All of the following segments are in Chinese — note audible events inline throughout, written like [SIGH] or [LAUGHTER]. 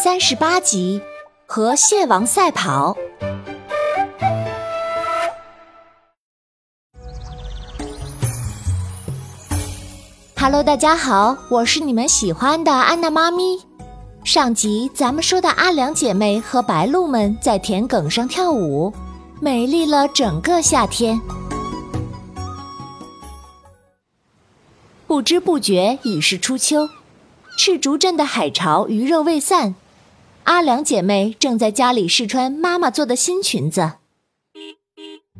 三十八集，和蟹王赛跑。Hello，大家好，我是你们喜欢的安娜妈咪。上集咱们说的阿良姐妹和白鹭们在田埂上跳舞，美丽了整个夏天。不知不觉已是初秋。赤竹镇的海潮余热未散，阿良姐妹正在家里试穿妈妈做的新裙子。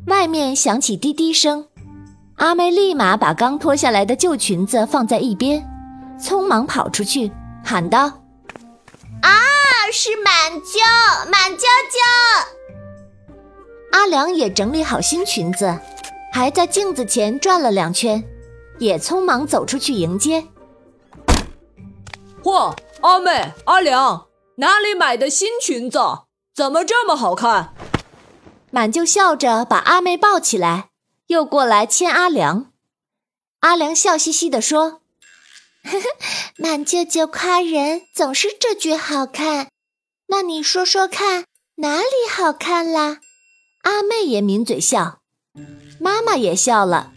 外面响起滴滴声，阿妹立马把刚脱下来的旧裙子放在一边，匆忙跑出去喊道：“啊，是满舅，满舅舅！”阿良也整理好新裙子，还在镜子前转了两圈，也匆忙走出去迎接。嚯，阿妹、阿良，哪里买的新裙子？怎么这么好看？满舅笑着把阿妹抱起来，又过来牵阿良。阿良笑嘻嘻地说：“呵呵，满舅舅夸人总是这句好看，那你说说看，哪里好看啦？”阿妹也抿嘴笑，妈妈也笑了。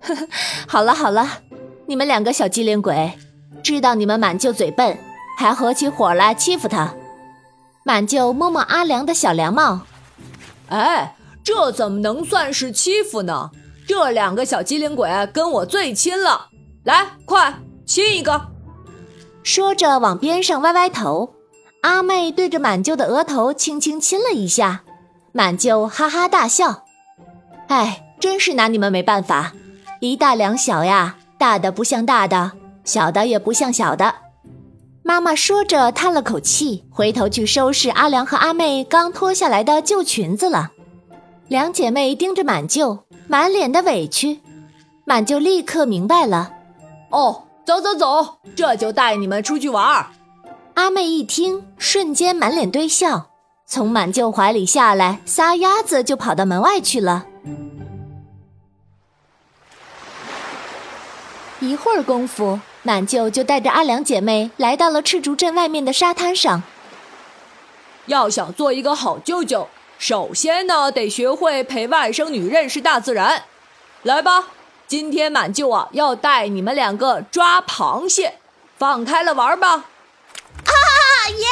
呵呵，好了好了，你们两个小机灵鬼。知道你们满舅嘴笨，还合起伙来欺负他。满舅摸摸阿良的小凉帽，哎，这怎么能算是欺负呢？这两个小机灵鬼跟我最亲了，来，快亲一个。说着往边上歪歪头，阿妹对着满舅的额头轻轻亲了一下，满舅哈哈大笑。哎，真是拿你们没办法，一大两小呀，大的不像大的。小的也不像小的，妈妈说着叹了口气，回头去收拾阿良和阿妹刚脱下来的旧裙子了。两姐妹盯着满舅，满脸的委屈。满舅立刻明白了，哦，走走走，这就带你们出去玩。阿妹一听，瞬间满脸堆笑，从满舅怀里下来，撒丫子就跑到门外去了。一会儿功夫。满舅就带着阿良姐妹来到了赤竹镇外面的沙滩上。要想做一个好舅舅，首先呢得学会陪外甥女认识大自然。来吧，今天满舅啊要带你们两个抓螃蟹，放开了玩吧！啊耶！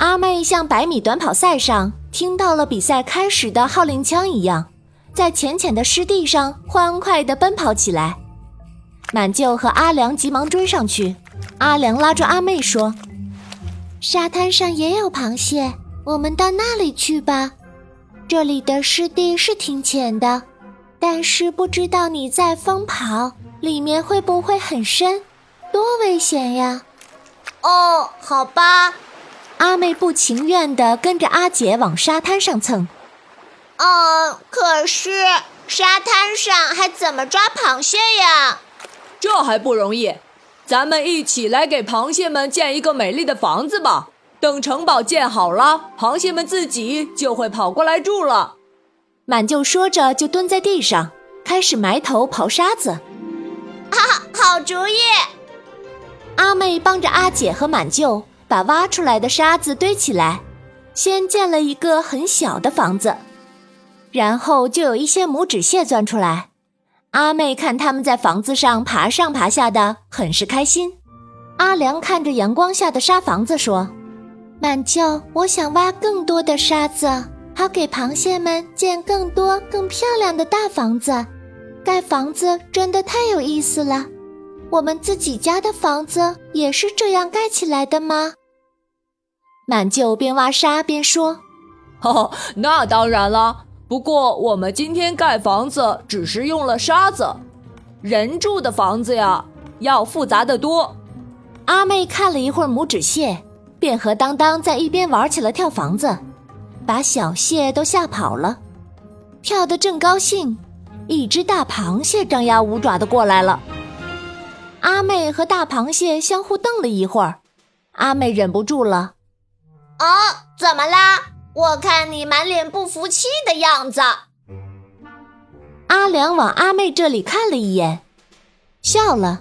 阿妹像百米短跑赛上听到了比赛开始的号令枪一样，在浅浅的湿地上欢快地奔跑起来。满舅和阿良急忙追上去，阿良拉住阿妹说：“沙滩上也有螃蟹，我们到那里去吧。这里的湿地是挺浅的，但是不知道你在疯跑，里面会不会很深，多危险呀！”哦，好吧。阿妹不情愿地跟着阿姐往沙滩上蹭。嗯，可是沙滩上还怎么抓螃蟹呀？这还不容易，咱们一起来给螃蟹们建一个美丽的房子吧。等城堡建好了，螃蟹们自己就会跑过来住了。满舅说着，就蹲在地上开始埋头刨沙子。哈，好主意！阿妹帮着阿姐和满舅把挖出来的沙子堆起来，先建了一个很小的房子，然后就有一些拇指蟹钻出来。阿妹看他们在房子上爬上爬下的，很是开心。阿良看着阳光下的沙房子说：“满舅，我想挖更多的沙子，好给螃蟹们建更多更漂亮的大房子。盖房子真的太有意思了。我们自己家的房子也是这样盖起来的吗？”满舅边挖沙边说：“哦，那当然了。”不过，我们今天盖房子只是用了沙子，人住的房子呀要复杂的多。阿妹看了一会儿拇指蟹，便和当当在一边玩起了跳房子，把小蟹都吓跑了。跳得正高兴，一只大螃蟹张牙舞爪的过来了。阿妹和大螃蟹相互瞪了一会儿，阿妹忍不住了：“啊，怎么啦？”我看你满脸不服气的样子。阿良往阿妹这里看了一眼，笑了：“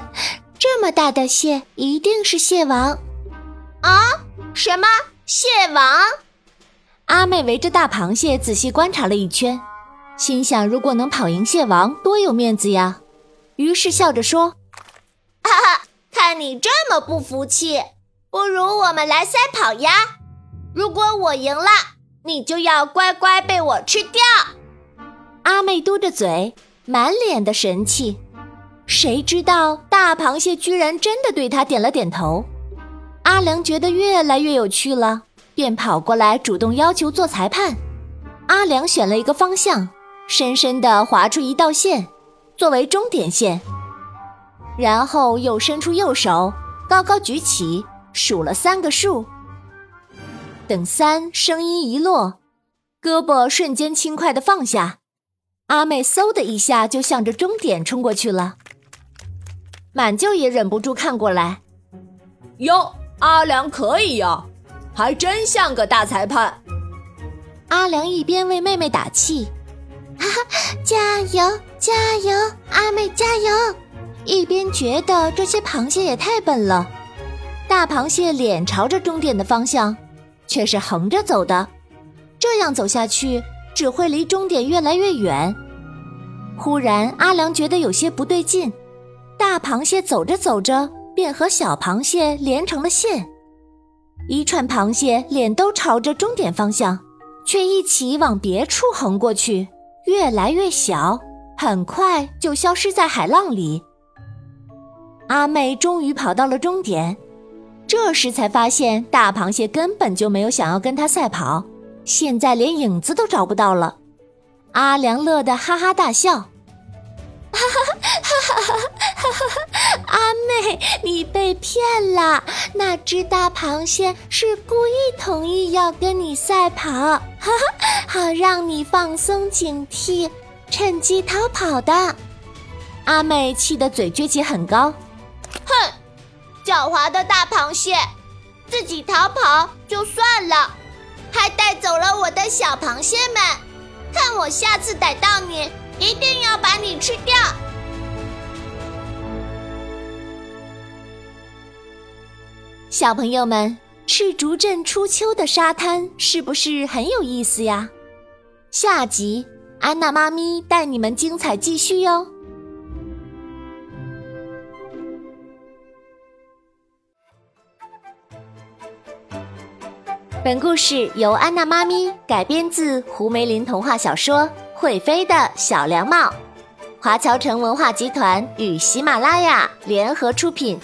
[LAUGHS] 这么大的蟹一定是蟹王。啊？什么蟹王？阿妹围着大螃蟹仔细观察了一圈，心想：如果能跑赢蟹王，多有面子呀！于是笑着说：“哈哈，[LAUGHS] 看你这么不服气，不如我们来赛跑呀！如果我赢了，你就要乖乖被我吃掉。”阿妹嘟着嘴，满脸的神气。谁知道大螃蟹居然真的对他点了点头。阿良觉得越来越有趣了。便跑过来主动要求做裁判。阿良选了一个方向，深深地划出一道线，作为终点线。然后又伸出右手，高高举起，数了三个数。等三声音一落，胳膊瞬间轻快的放下，阿妹嗖的一下就向着终点冲过去了。满舅也忍不住看过来，哟，阿良可以呀。还真像个大裁判。阿良一边为妹妹打气，哈哈，加油加油，阿妹加油！一边觉得这些螃蟹也太笨了。大螃蟹脸朝着终点的方向，却是横着走的，这样走下去只会离终点越来越远。忽然，阿良觉得有些不对劲，大螃蟹走着走着便和小螃蟹连成了线。一串螃蟹脸都朝着终点方向，却一起往别处横过去，越来越小，很快就消失在海浪里。阿妹终于跑到了终点，这时才发现大螃蟹根本就没有想要跟他赛跑，现在连影子都找不到了。阿良乐得哈哈大笑，哈哈哈哈哈哈！阿妹，你被骗了。那只大螃蟹是故意同意要跟你赛跑，[LAUGHS] 哈哈，好让你放松警惕，趁机逃跑的。阿妹气得嘴撅起很高，哼，狡猾的大螃蟹，自己逃跑就算了，还带走了我的小螃蟹们，看我下次逮到你，一定要把你吃掉。小朋友们，赤竹镇初秋的沙滩是不是很有意思呀？下集安娜妈咪带你们精彩继续哟。本故事由安娜妈咪改编自胡梅林童话小说《会飞的小凉帽》，华侨城文化集团与喜马拉雅联合出品。